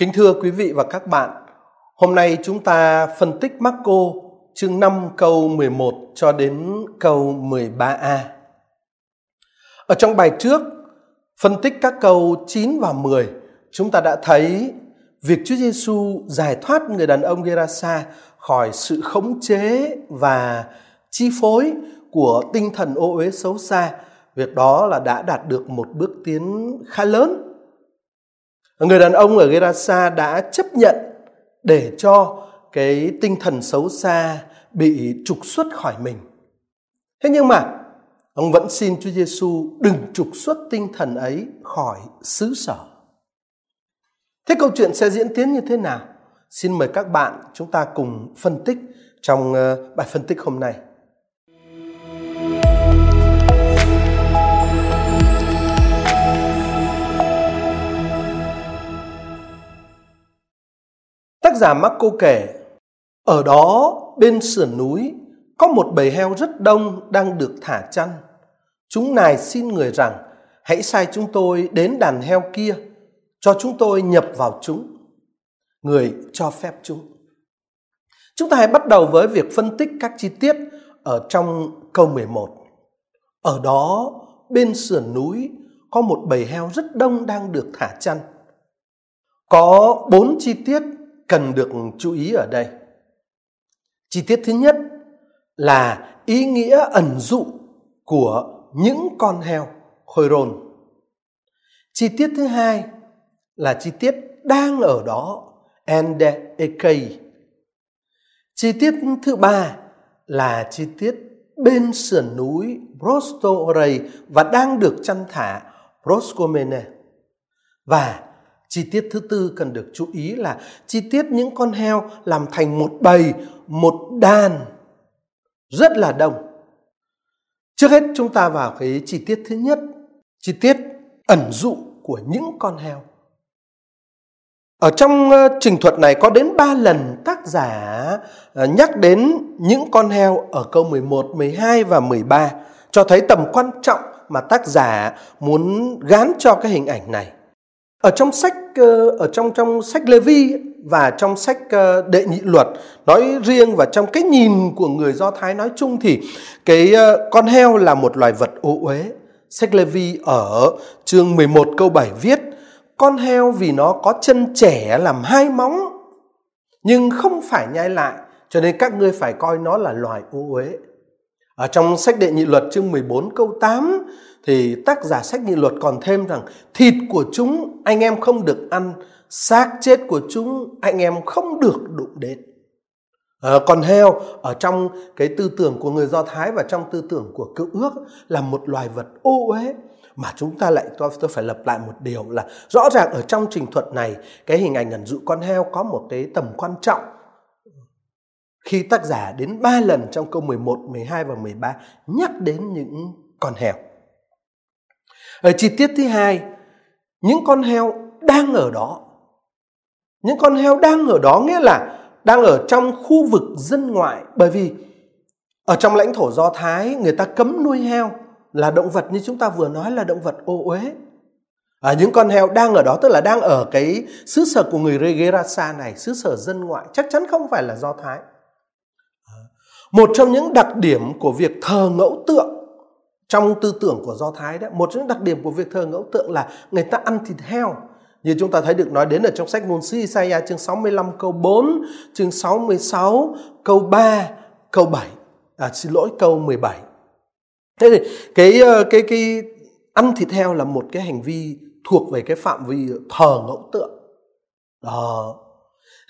Kính thưa quý vị và các bạn, hôm nay chúng ta phân tích Marco chương 5 câu 11 cho đến câu 13a. Ở trong bài trước, phân tích các câu 9 và 10, chúng ta đã thấy việc Chúa Giêsu giải thoát người đàn ông Gerasa khỏi sự khống chế và chi phối của tinh thần ô uế xấu xa. Việc đó là đã đạt được một bước tiến khá lớn Người đàn ông ở Gerasa đã chấp nhận để cho cái tinh thần xấu xa bị trục xuất khỏi mình. Thế nhưng mà, ông vẫn xin Chúa Giêsu đừng trục xuất tinh thần ấy khỏi xứ sở. Thế câu chuyện sẽ diễn tiến như thế nào? Xin mời các bạn chúng ta cùng phân tích trong ờ, bài phân tích hôm nay. Giả Marco kể, ở đó bên sườn núi có một bầy heo rất đông đang được thả chăn. Chúng nài xin người rằng, hãy sai chúng tôi đến đàn heo kia, cho chúng tôi nhập vào chúng. Người cho phép chúng. Chúng ta hãy bắt đầu với việc phân tích các chi tiết ở trong câu 11. Ở đó, bên sườn núi có một bầy heo rất đông đang được thả chăn. Có bốn chi tiết cần được chú ý ở đây. Chi tiết thứ nhất là ý nghĩa ẩn dụ của những con heo, khôi rôn. Chi tiết thứ hai là chi tiết đang ở đó, ende ekei. Chi tiết thứ ba là chi tiết bên sườn núi Brostorei và đang được chăn thả Proscomene. Và Chi tiết thứ tư cần được chú ý là chi tiết những con heo làm thành một bầy, một đàn rất là đông. Trước hết chúng ta vào cái chi tiết thứ nhất, chi tiết ẩn dụ của những con heo. Ở trong ờ, trình thuật này có đến 3 lần tác giả ờ, nhắc đến những con heo ở câu 11, 12 và 13 cho thấy tầm quan trọng mà tác giả muốn gán cho cái hình ảnh này. Ở trong sách ờ, ở trong trong sách Lê Vi và trong sách ờ, đệ nhị luật, nói riêng và trong cái nhìn của người Do Thái nói chung thì cái ờ, con heo là một loài vật ô uế. Sách Lê Vi ở chương 11 câu 7 viết, con heo vì nó có chân trẻ làm hai móng, nhưng không phải nhai lại, cho nên các ngươi phải coi nó là loài ô uế. Ở trong sách đệ nhị luật chương 14 câu 8 thì tác giả sách nghị luật còn thêm rằng thịt của chúng anh em không được ăn, xác chết của chúng anh em không được đụng đến. À, còn heo ở trong cái tư tưởng của người Do Thái và trong tư tưởng của cựu ước là một loài vật ô uế mà chúng ta lại tôi, tôi phải lập lại một điều là rõ ràng ở trong trình thuật này cái hình ảnh ẩn dụ con heo có một cái tầm quan trọng khi tác giả đến 3 lần trong câu 11, 12 và 13 nhắc đến những con heo. Ở chi tiết thứ hai, những con heo đang ở đó. Những con heo đang ở đó nghĩa là đang ở trong khu vực dân ngoại bởi vì ở trong lãnh thổ Do Thái người ta cấm nuôi heo là động vật như chúng ta vừa nói là động vật ô uế. À, những con heo đang ở đó tức là đang ở cái xứ sở của người Gerasa này, xứ sở dân ngoại, chắc chắn không phải là Do Thái. Ờ, một trong những đặc điểm của việc thờ ngẫu tượng trong tư tưởng của Do Thái đấy, một trong những đặc điểm của việc thờ ngẫu tượng là người ta ăn thịt heo. Như chúng ta thấy được nói đến ở trong sách ngôn sứ Isaiah chương 65 câu 4, chương 66 câu 3, câu 7. À, xin lỗi câu 17. Thế thì cái ờ, cái cái ăn thịt heo là một cái hành vi thuộc về cái phạm vi thờ ngẫu tượng. Đó.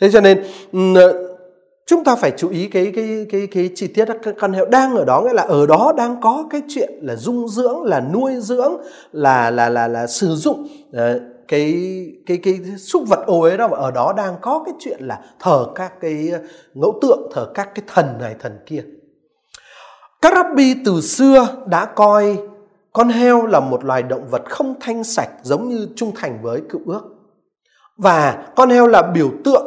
Thế cho nên ờ, chúng ta phải chú ý cái cái cái cái chi tiết các con heo đang ở đó nghĩa là ở đó đang có cái chuyện là dung dưỡng là nuôi dưỡng là là là là sử dụng uh, cái cái cái súc vật ô ấy đó. Và ở đó đang có cái chuyện là thờ các cái ngẫu tượng thờ các cái thần này thần kia. Các rabbi từ xưa đã coi con heo là một loài động vật không thanh sạch giống như trung thành với cựu ước. Và con heo là biểu tượng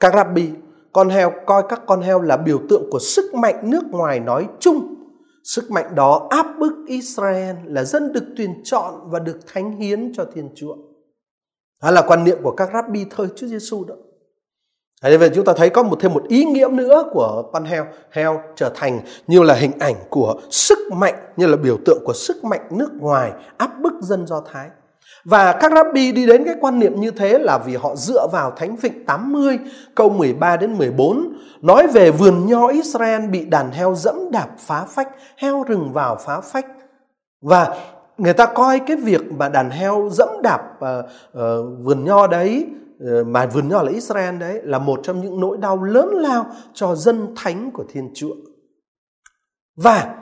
các rabbi con heo coi các con heo là biểu tượng của sức mạnh nước ngoài nói chung. Sức mạnh đó áp bức Israel là dân được tuyển chọn và được thánh hiến cho Thiên Chúa. Đó là quan niệm của các rabbi thời Chúa Giêsu đó. Thế vậy chúng ta thấy có một thêm một ý nghĩa nữa của con heo. Heo trở thành như là hình ảnh của sức mạnh, như là biểu tượng của sức mạnh nước ngoài áp bức dân Do Thái. Và các rabbi đi đến cái quan niệm như thế là vì họ dựa vào Thánh Vịnh 80 câu 13 đến 14 nói về vườn nho Israel bị đàn heo dẫm đạp phá phách, heo rừng vào phá phách. Và người ta coi cái việc mà đàn heo dẫm đạp uh, uh, vườn nho đấy uh, mà vườn nho là Israel đấy là một trong những nỗi đau lớn lao cho dân thánh của Thiên Chúa. Và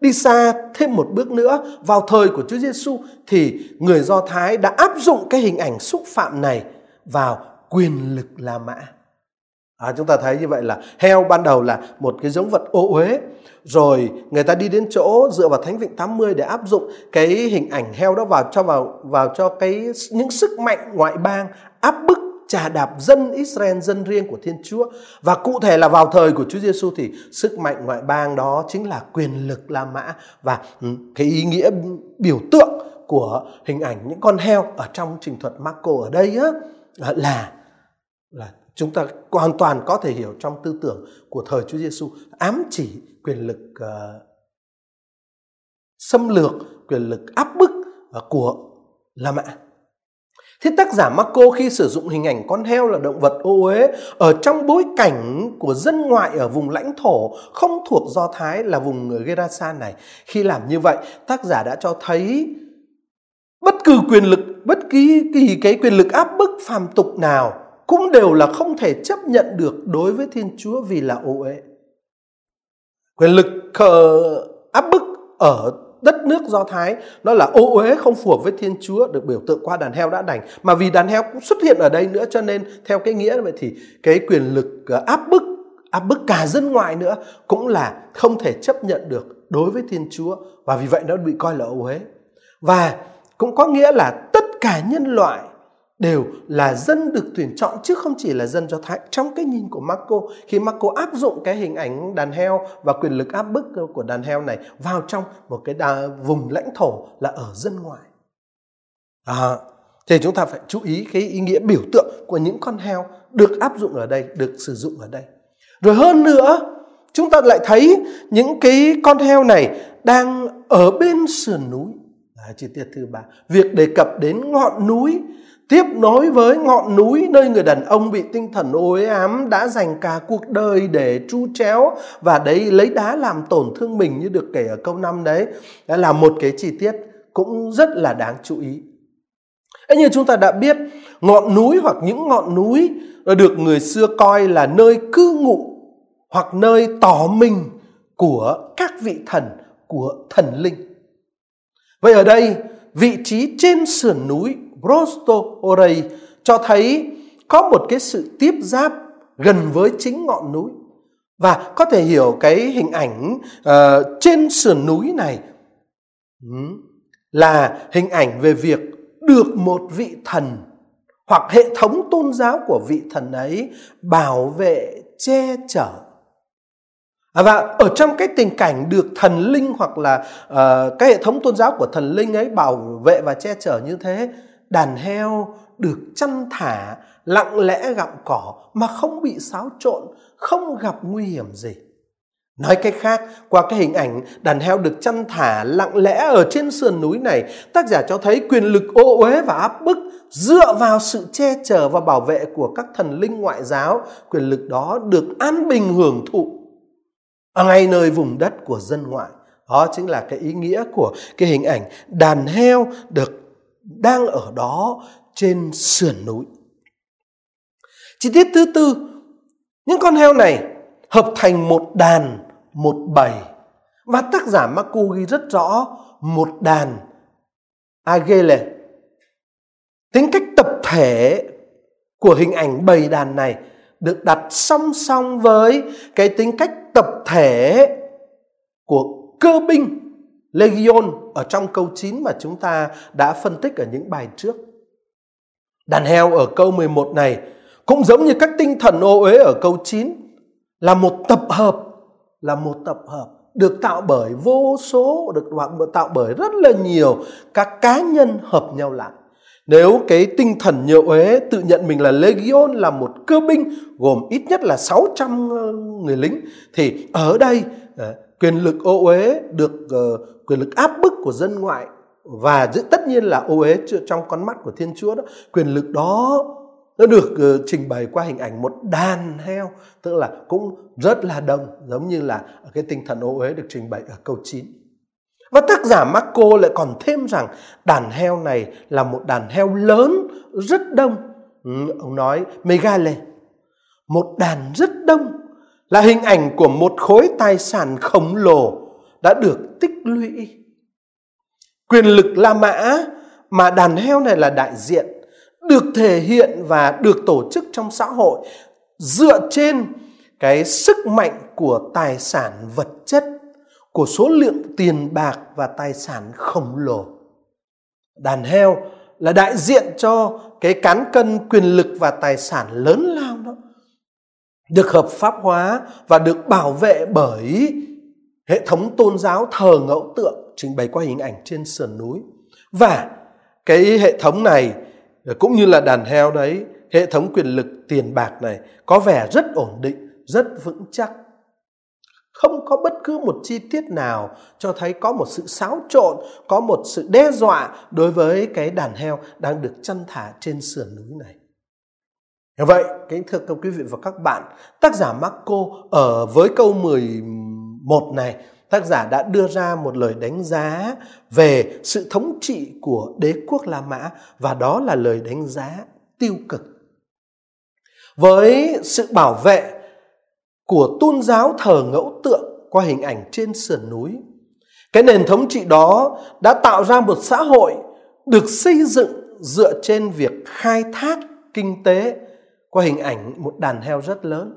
đi xa thêm một bước nữa vào thời của Chúa Giêsu thì người Do Thái đã áp dụng cái hình ảnh xúc phạm này vào quyền lực La Mã. À, chúng ta thấy như vậy là heo ban đầu là một cái giống vật ô uế rồi người ta đi đến chỗ dựa vào thánh vịnh 80 để áp dụng cái hình ảnh heo đó vào cho vào vào cho cái những sức mạnh ngoại bang áp bức trà đạp dân Israel dân riêng của Thiên Chúa và cụ thể là vào thời của Chúa Giêsu thì sức mạnh ngoại bang đó chính là quyền lực La Mã và ừ, cái ý nghĩa biểu tượng của hình ảnh những con heo ở trong trình thuật Marco ở đây á là là chúng ta hoàn toàn có thể hiểu trong tư tưởng của thời Chúa Giêsu ám chỉ quyền lực uh, xâm lược, quyền lực áp bức uh, của La Mã. Thế tác giả Marco khi sử dụng hình ảnh con heo là động vật ô uế ở trong bối cảnh của dân ngoại ở vùng lãnh thổ không thuộc Do Thái là vùng Gerasan này. Khi làm như vậy, tác giả đã cho thấy bất cứ quyền lực, bất kỳ, kỳ cái quyền lực áp bức phàm tục nào cũng đều là không thể chấp nhận được đối với Thiên Chúa vì là ô uế. Quyền lực ờ, áp bức ở đất nước Do Thái. Nó là ô uế không phù hợp với Thiên Chúa, được biểu tượng qua đàn heo đã đành. Mà vì đàn heo cũng xuất hiện ở đây nữa, cho nên theo cái nghĩa vậy thì cái quyền lực ờ, áp bức áp bức cả dân ngoại nữa cũng là không thể chấp nhận được đối với Thiên Chúa. Và vì vậy nó bị coi là ô uế. Và cũng có nghĩa là tất cả nhân loại đều là dân được tuyển chọn chứ không chỉ là dân Do Thái. Trong cái nhìn của Marco, khi Marco áp dụng cái hình ảnh đàn heo và quyền lực áp bức của đàn heo này vào trong một cái đà, vùng lãnh thổ là ở dân ngoại. À, thì chúng ta phải chú ý cái ý nghĩa biểu tượng của những con heo được áp dụng ở đây, được sử dụng ở đây. Rồi hơn nữa, chúng ta lại thấy những cái con heo này đang ở bên sườn núi. À, chi tiết thứ ba, việc đề cập đến ngọn núi tiếp nối với ngọn núi nơi người đàn ông bị tinh thần ối ám đã dành cả cuộc đời để tru chéo và đấy lấy đá làm tổn thương mình như được kể ở câu 5 đấy. đã là một cái chi tiết cũng rất là đáng chú ý. Thế như chúng ta đã biết, ngọn núi hoặc những ngọn núi được người xưa coi là nơi cư ngụ hoặc nơi tỏ mình của các vị thần, của thần linh. Vậy ở đây, vị trí trên sườn núi Brosto Orei cho thấy có một cái sự tiếp giáp gần với chính ngọn núi. Và có thể hiểu cái hình ảnh uh, trên sườn núi này ừ, là hình ảnh về việc được một vị thần hoặc hệ thống tôn giáo của vị thần ấy bảo vệ che chở. À, và ở trong cái tình cảnh được thần linh hoặc là uh, cái hệ thống tôn giáo của thần linh ấy bảo vệ và che chở như thế đàn heo được chăn thả, lặng lẽ gặm cỏ mà không bị xáo trộn, không gặp nguy hiểm gì. Nói cách khác, qua cái hình ảnh đàn heo được chăn thả lặng lẽ ở trên sườn núi này, tác giả cho thấy quyền lực ô uế và áp bức dựa vào sự che chở và bảo vệ của các thần linh ngoại giáo. Quyền lực đó được an bình hưởng thụ ở ngay nơi vùng đất của dân ngoại. Đó chính là cái ý nghĩa của cái hình ảnh đàn heo được đang ở đó trên sườn núi. Chi tiết thứ tư, những con heo này hợp thành một đàn, một bầy. Và tác giả Marco ghi rất rõ một đàn agele. Tính cách tập thể của hình ảnh bầy đàn này được đặt song song với cái tính cách tập thể của cơ binh. Legion ở trong câu 9 mà chúng ta đã phân tích ở những bài trước. Đàn heo ở câu 11 này cũng giống như các tinh thần ô uế ở câu 9 là một tập hợp, là một tập hợp được tạo bởi vô số, được tạo bởi rất là nhiều các cá nhân hợp nhau lại. Nếu cái tinh thần nhiều uế tự nhận mình là Legion là một cơ binh gồm ít nhất là 600 ờ, người lính thì ở đây ờ, quyền lực ô uế được uh, quyền lực áp bức của dân ngoại và tất nhiên là ô uế trong con mắt của Thiên Chúa đó quyền lực đó nó được uh, trình bày qua hình ảnh một đàn heo tức là cũng rất là đông giống như là cái tinh thần ô uế được trình bày ở câu 9 và tác giả Marco lại còn thêm rằng đàn heo này là một đàn heo lớn rất đông. Ừ, ông nói megale một đàn rất đông là hình ảnh của một khối tài sản khổng lồ đã được tích lũy. Quyền lực La Mã mà đàn heo này là đại diện, được thể hiện và được tổ chức trong xã hội dựa trên cái sức mạnh của tài sản vật chất, của số lượng tiền bạc và tài sản khổng lồ. Đàn heo là đại diện cho cái cán cân quyền lực và tài sản lớn lao đó được hợp pháp hóa và được bảo vệ bởi hệ thống tôn giáo thờ ngẫu tượng trình bày qua hình ảnh trên sườn núi. Và cái hệ thống này, cũng như là đàn heo đấy, hệ thống quyền lực tiền bạc này có vẻ rất ổn định, rất vững chắc. Không có bất cứ một chi tiết nào cho thấy có một sự xáo trộn, có một sự đe dọa đối với cái đàn heo đang được chăn thả trên sườn núi này vậy, kính thưa các quý vị và các bạn, tác giả Marco ở với câu 11 này, tác giả đã đưa ra một lời đánh giá về sự thống trị của đế quốc La Mã và đó là lời đánh giá tiêu cực. Với sự bảo vệ của tôn giáo thờ ngẫu tượng qua hình ảnh trên sườn núi, cái nền thống trị đó đã tạo ra một xã hội được xây dựng dựa trên việc khai thác kinh tế qua hình ảnh một đàn heo rất lớn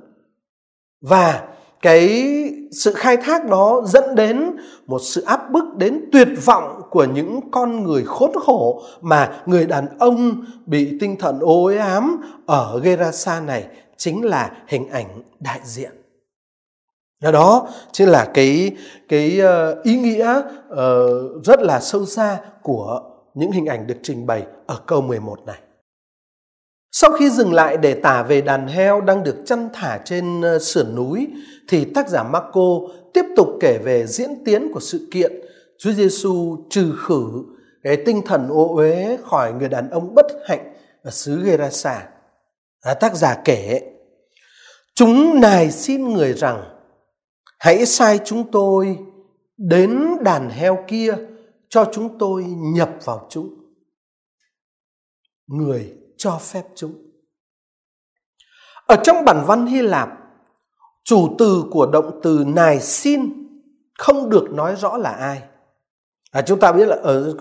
và cái sự khai thác đó dẫn đến một sự áp bức đến tuyệt vọng của những con người khốn khổ mà người đàn ông bị tinh thần ô ám ở Gerasa này chính là hình ảnh đại diện. Đó chính là cái cái ờ, ý nghĩa ờ, rất là sâu xa của những hình ảnh được trình bày ở câu 11 này. Sau khi dừng lại để tả về đàn heo đang được chăn thả trên ờ, sườn núi, thì tác giả Marco tiếp tục kể về diễn tiến của sự kiện Chúa Giêsu trừ khử cái tinh thần ô uế khỏi người đàn ông bất hạnh ở xứ Gerasa. À, tác giả kể, chúng nài xin người rằng, hãy sai chúng tôi đến đàn heo kia cho chúng tôi nhập vào chúng. Người cho phép chúng. Ở trong bản văn Hy Lạp, chủ từ của động từ nài xin không được nói rõ là ai. À, chúng ta biết là ở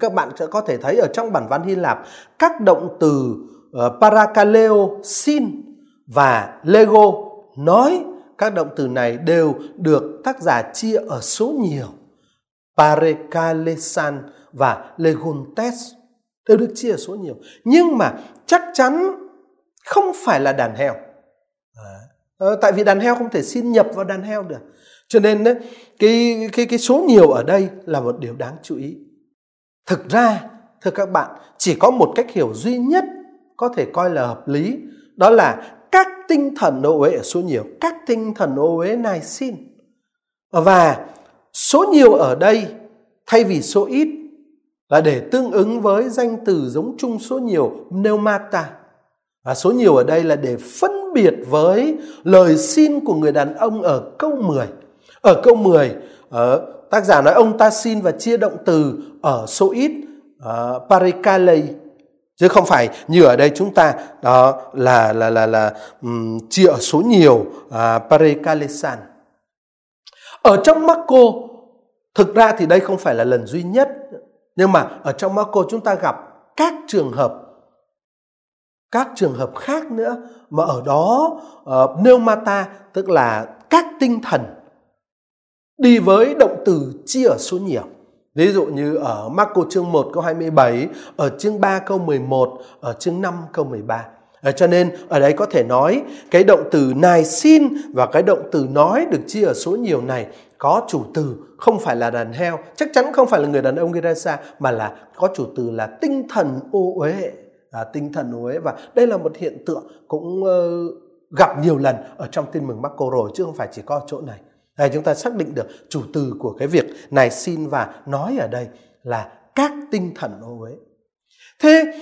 các bạn sẽ có thể thấy ở trong bản văn Hy Lạp các động từ uh, parakaleo xin và lego nói các động từ này đều được tác giả chia ở số nhiều parekalesan và legontes đều được chia số nhiều. Nhưng mà chắc chắn không phải là đàn heo. À, tại vì đàn heo không thể xin nhập vào đàn heo được. Cho nên đấy, cái cái cái số nhiều ở đây là một điều đáng chú ý. Thực ra thưa các bạn chỉ có một cách hiểu duy nhất có thể coi là hợp lý đó là các tinh thần ô uế ở số nhiều các tinh thần ô uế này xin. Và số nhiều ở đây thay vì số ít là để tương ứng với danh từ giống chung số nhiều pneumata. Và số nhiều ở đây là để phân biệt với lời xin của người đàn ông ở câu 10. Ở câu 10, ở ờ, tác giả nói ông ta xin và chia động từ ở số ít uh, chứ không phải như ở đây chúng ta đó là là là là um, chia ở số nhiều ờ, uh, parikalesan. Ở trong Marco thực ra thì đây không phải là lần duy nhất nhưng mà ở trong Marco chúng ta gặp các trường hợp các trường hợp khác nữa mà ở đó uh, pneumata tức là các tinh thần đi với động từ chia ở số nhiều. Ví dụ như ở Marco chương 1 câu 27, ở chương 3 câu 11, ở chương 5 câu 13. À, cho nên ở đây có thể nói cái động từ nài xin và cái động từ nói được chia ở số nhiều này có chủ từ không phải là đàn heo, chắc chắn không phải là người đàn ông Gerasa mà là có chủ từ là tinh thần ô uế, à, tinh thần ô uế và đây là một hiện tượng cũng uh, gặp nhiều lần ở trong tin mừng Marco rồi chứ không phải chỉ có ở chỗ này. à, chúng ta xác định được chủ từ của cái việc này xin và nói ở đây là các tinh thần ô uế. Thế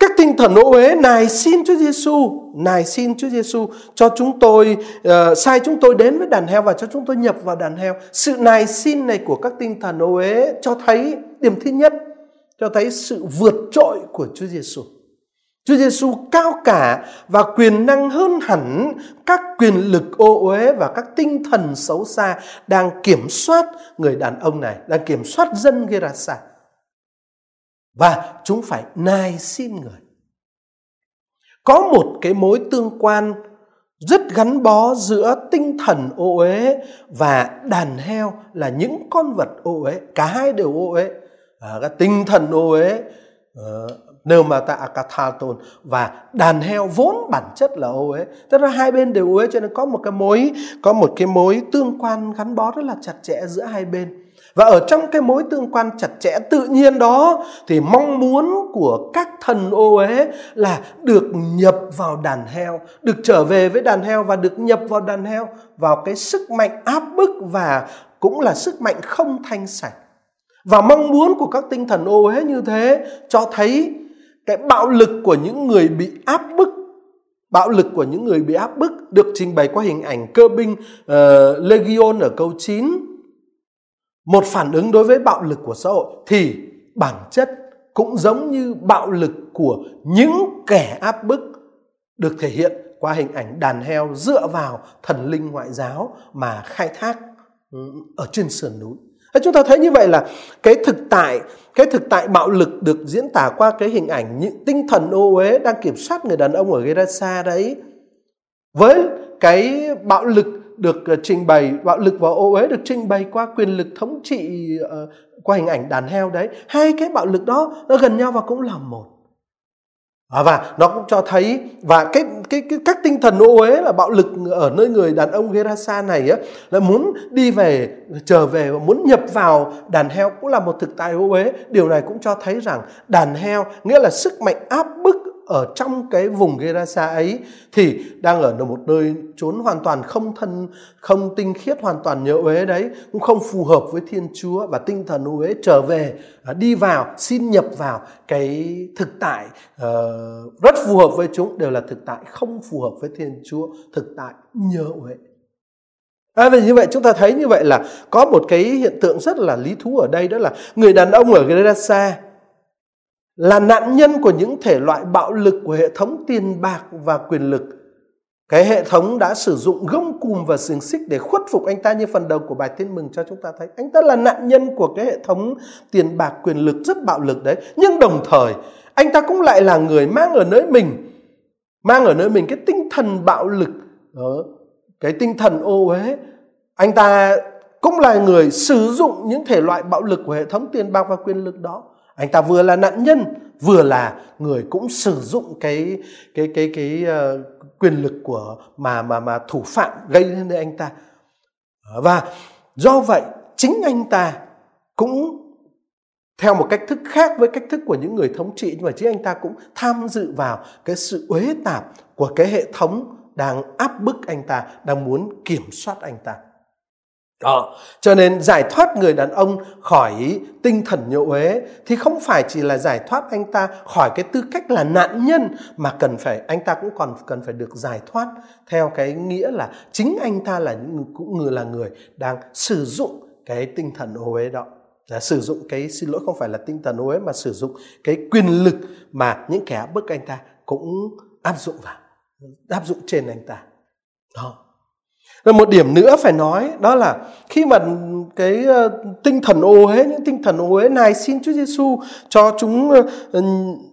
các tinh thần ô uế này xin Chúa Giêsu, này xin Chúa Giêsu cho chúng tôi uh, sai chúng tôi đến với đàn heo và cho chúng tôi nhập vào đàn heo. Sự này xin này của các tinh thần ô uế cho thấy điểm thứ nhất, cho thấy sự vượt trội của Chúa Giêsu. Chúa Giêsu cao cả và quyền năng hơn hẳn các quyền lực ô uế và các tinh thần xấu xa đang kiểm soát người đàn ông này, đang kiểm soát dân Gerasa. Và chúng phải nài xin người. Có một cái mối tương quan rất gắn bó giữa tinh thần ô uế và đàn heo là những con vật ô uế, cả hai đều ô uế. À, cái tinh thần ô uế ờ, nêu mà ta Akathaton và đàn heo vốn bản chất là ô uế. Tức là hai bên đều ô uế cho nên có một cái mối có một cái mối tương quan gắn bó rất là chặt chẽ giữa hai bên. Và ở trong cái mối tương quan chặt chẽ tự nhiên đó thì mong muốn của các thần ô uế là được nhập vào đàn heo, được trở về với đàn heo và được nhập vào đàn heo vào cái sức mạnh áp bức và cũng là sức mạnh không thanh sạch. Và mong muốn của các tinh thần ô uế như thế cho thấy cái bạo lực của những người bị áp bức bạo lực của những người bị áp bức được trình bày qua hình ảnh cơ binh uh, Legion ở câu 9 một phản ứng đối với bạo lực của xã hội thì bản chất cũng giống như bạo lực của những kẻ áp bức được thể hiện qua hình ảnh đàn heo dựa vào thần linh ngoại giáo mà khai thác ừ, ở trên sườn núi. Chúng ta thấy như vậy là cái thực tại, cái thực tại bạo lực được diễn tả qua cái hình ảnh những tinh thần ô uế đang kiểm soát người đàn ông ở Gerasa đấy. Với cái bạo lực được ờ, trình bày bạo lực và ô uế được trình bày qua quyền lực thống trị uh, qua hình ảnh đàn heo đấy. Hai cái bạo lực đó nó gần nhau và cũng là một. À, và nó cũng cho thấy và cái, cái, cái các tinh thần ô uế là bạo lực ở nơi người đàn ông Gerasa này á là muốn đi về trở về và muốn nhập vào đàn heo cũng là một thực tại ô uế. Điều này cũng cho thấy rằng đàn heo nghĩa là sức mạnh áp bức ở trong cái vùng Gerasa ấy thì đang ở một nơi trốn hoàn toàn không thân không tinh khiết hoàn toàn nhớ uế đấy cũng không phù hợp với Thiên Chúa và tinh thần uế trở về à, đi vào xin nhập vào cái thực tại uh, rất phù hợp với chúng đều là thực tại không phù hợp với Thiên Chúa thực tại nhớ uế. À, vì như vậy chúng ta thấy như vậy là có một cái hiện tượng rất là lý thú ở đây đó là người đàn ông ở Gerasa là nạn nhân của những thể loại bạo lực của hệ thống tiền bạc và quyền lực. Cái hệ thống đã sử dụng gông cùm và xiềng xích để khuất phục anh ta như phần đầu của bài tin mừng cho chúng ta thấy. Anh ta là nạn nhân của cái hệ thống tiền bạc quyền lực rất bạo lực đấy. Nhưng đồng thời, anh ta cũng lại là người mang ở nơi mình, mang ở nơi mình cái tinh thần bạo lực ờ, cái tinh thần ô uế anh ta cũng là người sử dụng những thể loại bạo lực của hệ thống tiền bạc và quyền lực đó anh ta vừa là nạn nhân vừa là người cũng sử dụng cái cái cái cái uh, quyền lực của mà mà mà thủ phạm gây nên anh ta. Và do vậy chính anh ta cũng theo một cách thức khác với cách thức của những người thống trị nhưng mà chính anh ta cũng tham dự vào cái sự uế tạp của cái hệ thống đang áp bức anh ta đang muốn kiểm soát anh ta đó. Cho nên giải thoát người đàn ông khỏi tinh thần nhộ uế thì không phải chỉ là giải thoát anh ta khỏi cái tư cách là nạn nhân mà cần phải, anh ta cũng còn cần phải được giải thoát theo cái nghĩa là chính anh ta là những cũng người là người đang sử dụng cái tinh thần ô uế đó là sử dụng cái, xin lỗi không phải là tinh thần ô uế mà sử dụng cái quyền lực mà những kẻ bức anh ta cũng áp dụng vào, áp dụng trên anh ta đó rồi một điểm nữa phải nói đó là khi mà cái uh, tinh thần ô uế những tinh thần ô uế này xin Chúa Giêsu cho chúng uh,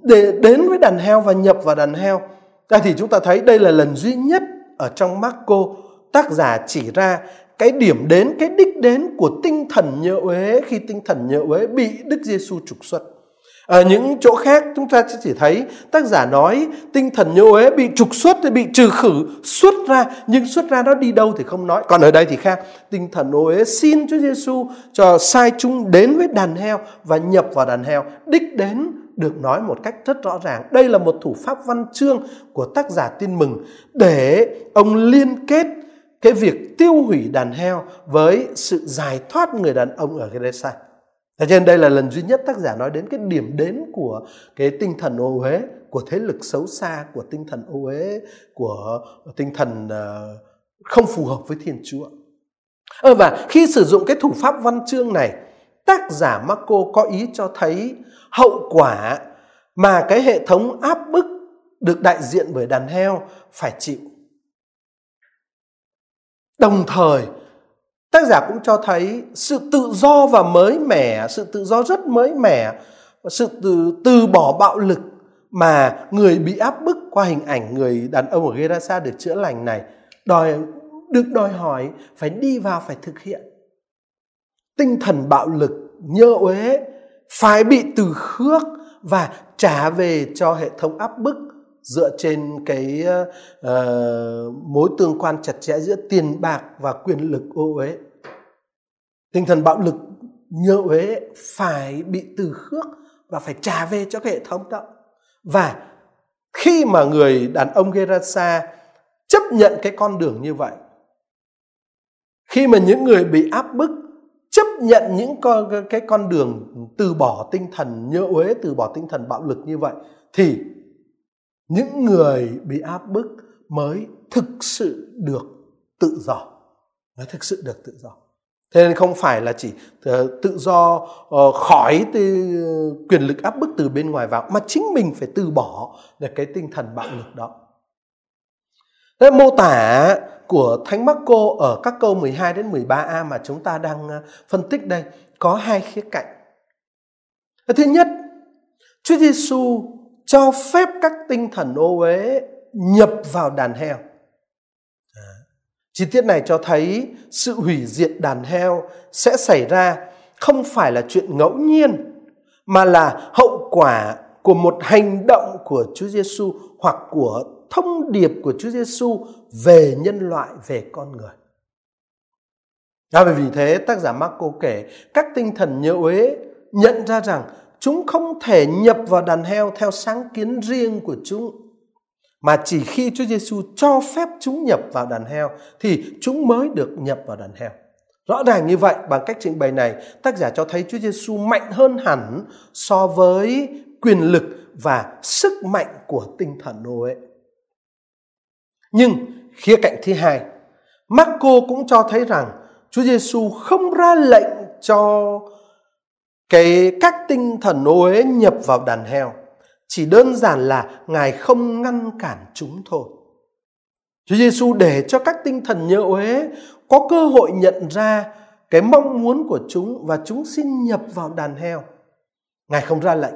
để đến với đàn heo và nhập vào đàn heo. À, thì chúng ta thấy đây là lần duy nhất ở trong Marco tác giả chỉ ra cái điểm đến, cái đích đến của tinh thần nhớ uế khi tinh thần nhớ uế bị Đức Giêsu trục xuất ở những chỗ khác, chúng ta chỉ thấy tác giả nói tinh thần nhô ế bị trục xuất thì bị trừ khử, xuất ra. Nhưng xuất ra nó đi đâu thì không nói. Còn ở đây thì khác. Tinh thần ô ế xin Chúa Giêsu cho sai chúng đến với đàn heo và nhập vào đàn heo. Đích đến được nói một cách rất rõ ràng. Đây là một thủ pháp văn chương của tác giả tin mừng để ông liên kết cái việc tiêu hủy đàn heo với sự giải thoát người đàn ông ở Gerasa. Cho nên đây là lần duy nhất tác giả nói đến cái điểm đến của cái tinh thần ô uế, của thế lực xấu xa, của tinh thần ô uế, của tinh thần ờ, không phù hợp với Thiên Chúa. Ờ, và khi sử dụng cái thủ pháp văn chương này, tác giả Marco có ý cho thấy hậu quả mà cái hệ thống áp bức được đại diện bởi đàn heo phải chịu. Đồng thời tác giả cũng cho thấy sự tự do và mới mẻ, sự tự do rất mới mẻ, sự từ từ bỏ bạo lực mà người bị áp bức qua hình ảnh người đàn ông ở Gerasa được chữa lành này, đòi, được đòi hỏi phải đi vào, phải thực hiện. Tinh thần bạo lực, nhơ uế, phải bị từ khước và trả về cho hệ thống áp bức dựa trên cái uh, mối tương quan chặt chẽ giữa tiền bạc và quyền lực ô uế. Tinh thần bạo lực nhơ uế phải bị từ khước và phải trả về cho cái hệ thống đó. Và khi mà người đàn ông Gerasa chấp nhận cái con đường như vậy khi mà những người bị áp bức chấp nhận những con cái con đường từ bỏ tinh thần nhơ uế từ bỏ tinh thần bạo lực như vậy thì những người bị áp bức mới thực sự được tự do. Mới thực sự được tự do. Thế nên không phải là chỉ ờ, tự do ờ, khỏi khỏi quyền lực áp bức từ bên ngoài vào mà chính mình phải từ bỏ được cái tinh thần bạo lực đó. Thế mô tả của Thánh Marco ở các câu 12 đến 13a mà chúng ta đang ờ, phân tích đây có hai khía cạnh. Thứ nhất, Chúa Giêsu cho phép các tinh thần ô uế nhập vào đàn heo. Chi tiết này cho thấy sự hủy diệt đàn heo sẽ xảy ra không phải là chuyện ngẫu nhiên mà là hậu quả của một hành động của Chúa Giêsu hoặc của thông điệp của Chúa Giêsu về nhân loại, về con người. À, vì thế tác giả Marco kể các tinh thần nhớ uế nhận ra rằng chúng không thể nhập vào đàn heo theo sáng kiến riêng của chúng mà chỉ khi Chúa Giêsu cho phép chúng nhập vào đàn heo thì chúng mới được nhập vào đàn heo. Rõ ràng như vậy, bằng cách trình bày này, tác giả cho thấy Chúa Giêsu mạnh hơn hẳn so với quyền lực và sức mạnh của tinh thần Noe. Nhưng khía cạnh thứ hai, Marco cũng cho thấy rằng Chúa Giêsu không ra lệnh cho cái các tinh thần ô uế nhập vào đàn heo chỉ đơn giản là Ngài không ngăn cản chúng thôi. Chúa Giêsu để cho các tinh thần nhớ uế có cơ hội nhận ra cái mong muốn của chúng và chúng xin nhập vào đàn heo. Ngài không ra lệnh.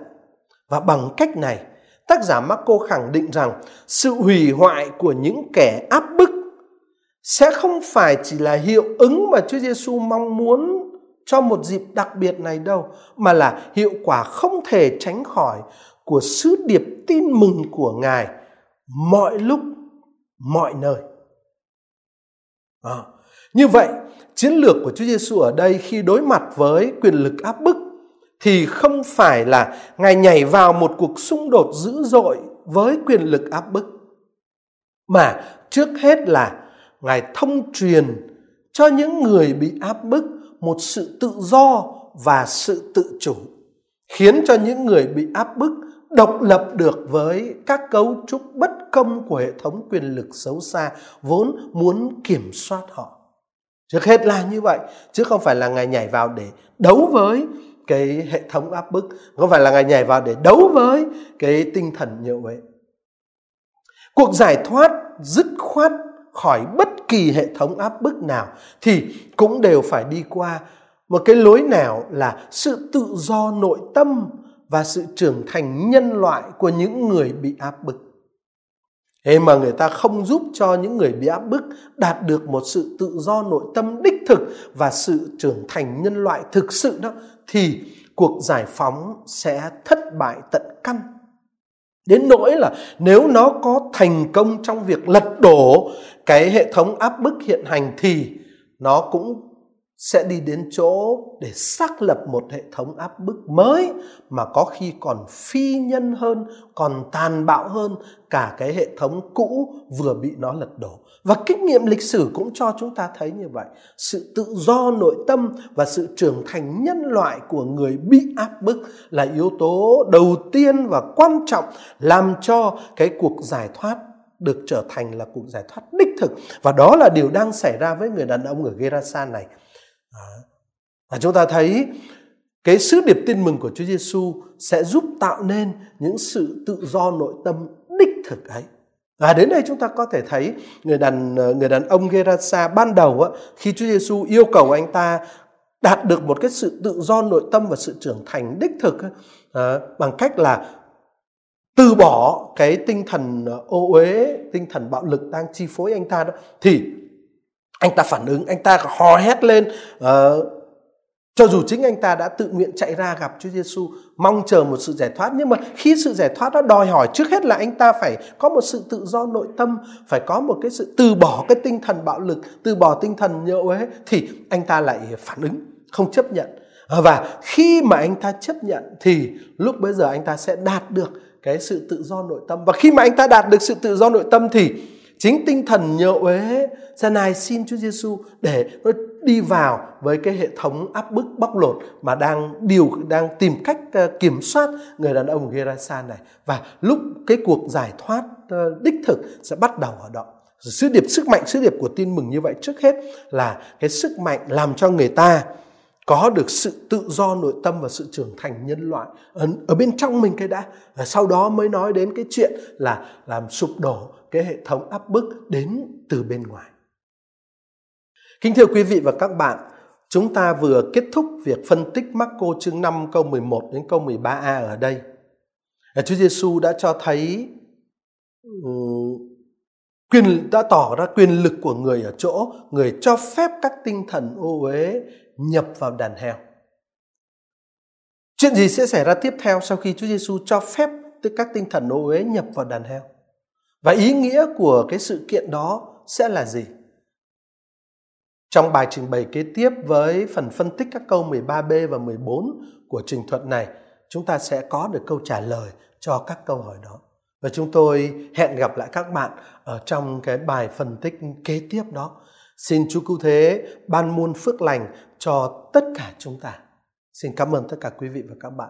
Và bằng cách này, tác giả Marco khẳng định rằng sự hủy hoại của những kẻ áp bức sẽ không phải chỉ là hiệu ứng mà Chúa Giêsu mong muốn cho một dịp đặc biệt này đâu, mà là hiệu quả không thể tránh khỏi của sứ điệp tin mừng của Ngài mọi lúc, mọi nơi. À, như vậy, chiến lược của Chúa Giêsu ở đây khi đối mặt với quyền lực áp bức thì không phải là Ngài nhảy vào một cuộc xung đột dữ dội với quyền lực áp bức mà trước hết là Ngài thông truyền cho những người bị áp bức một sự tự do và sự tự chủ khiến cho những người bị áp bức độc lập được với các cấu trúc bất công của hệ thống quyền lực xấu xa vốn muốn kiểm soát họ. Trước hết là như vậy, chứ không phải là ngài nhảy vào để đấu với cái hệ thống áp bức, không phải là ngài nhảy vào để đấu với cái tinh thần nhiều vậy. Cuộc giải thoát dứt khoát khỏi bất kỳ hệ thống áp bức nào thì cũng đều phải đi qua một cái lối nào là sự tự do nội tâm và sự trưởng thành nhân loại của những người bị áp bức. Thế mà người ta không giúp cho những người bị áp bức đạt được một sự tự do nội tâm đích thực và sự trưởng thành nhân loại thực sự đó thì cuộc giải phóng sẽ thất bại tận căn. Đến nỗi là nếu nó có thành công trong việc lật đổ cái hệ thống áp bức hiện hành thì nó cũng sẽ đi đến chỗ để xác lập một hệ thống áp bức mới mà có khi còn phi nhân hơn, còn tàn bạo hơn cả cái hệ thống cũ vừa bị nó lật đổ. Và kinh nghiệm lịch sử cũng cho chúng ta thấy như vậy. Sự tự do nội tâm và sự trưởng thành nhân loại của người bị áp bức là yếu tố đầu tiên và quan trọng làm cho cái cuộc giải thoát được trở thành là cuộc giải thoát đích thực và đó là điều đang xảy ra với người đàn ông ở Gerasa này và chúng ta thấy cái sứ điệp tin mừng của Chúa Giêsu sẽ giúp tạo nên những sự tự do nội tâm đích thực ấy. Và đến đây chúng ta có thể thấy người đàn ờ, người đàn ông Gerasa ban đầu á, khi Chúa Giêsu yêu cầu anh ta đạt được một cái sự tự do nội tâm và sự trưởng thành đích thực à, bằng cách là từ bỏ cái tinh thần ờ, ô uế, tinh thần bạo lực đang chi phối anh ta đó thì anh ta phản ứng anh ta hò hét lên uh, cho dù chính anh ta đã tự nguyện chạy ra gặp Chúa Giêsu mong chờ một sự giải thoát, nhưng mà khi sự giải thoát đó đòi hỏi trước hết là anh ta phải có một sự tự do nội tâm, phải có một cái sự từ bỏ cái tinh thần bạo lực, từ bỏ tinh thần nhậu ấy, thì anh ta lại phản ứng, không chấp nhận. À, và khi mà anh ta chấp nhận thì lúc bây giờ anh ta sẽ đạt được cái sự tự do nội tâm. Và khi mà anh ta đạt được sự tự do nội tâm thì chính tinh thần nhậu uế ra này xin Chúa Giêsu để nó đi vào với cái hệ thống áp bức bóc lột mà đang điều đang tìm cách ờ, kiểm soát người đàn ông Gerasa này. Và lúc cái cuộc giải thoát ờ, đích thực sẽ bắt đầu ở đó. Sứ điệp sức mạnh sứ điệp của tin mừng như vậy trước hết là cái sức mạnh làm cho người ta có được sự tự do nội tâm và sự trưởng thành nhân loại ở, ở bên trong mình cái đã. Và sau đó mới nói đến cái chuyện là làm sụp đổ cái hệ thống áp bức đến từ bên ngoài. Kính thưa quý vị và các bạn, chúng ta vừa kết thúc việc phân tích Marco chương 5 câu 11 đến câu 13a ở đây. Chúa Giêsu đã cho thấy quyền đã tỏ ra quyền lực của người ở chỗ người cho phép các tinh thần ô uế nhập vào đàn heo. Chuyện gì sẽ xảy ra tiếp theo sau khi Chúa Giêsu cho phép các tinh thần ô uế nhập vào đàn heo? Và ý nghĩa của cái sự kiện đó sẽ là gì? Trong bài trình bày kế tiếp với phần phân tích các câu 13b và 14 của trình thuật này, chúng ta sẽ có được câu trả lời cho các câu hỏi đó. Và chúng tôi hẹn gặp lại các bạn ở trong cái bài phân tích kế tiếp đó. Xin Chúa Cứu Thế ban muôn phước lành cho tất cả chúng ta. Xin cảm ơn tất cả quý vị và các bạn.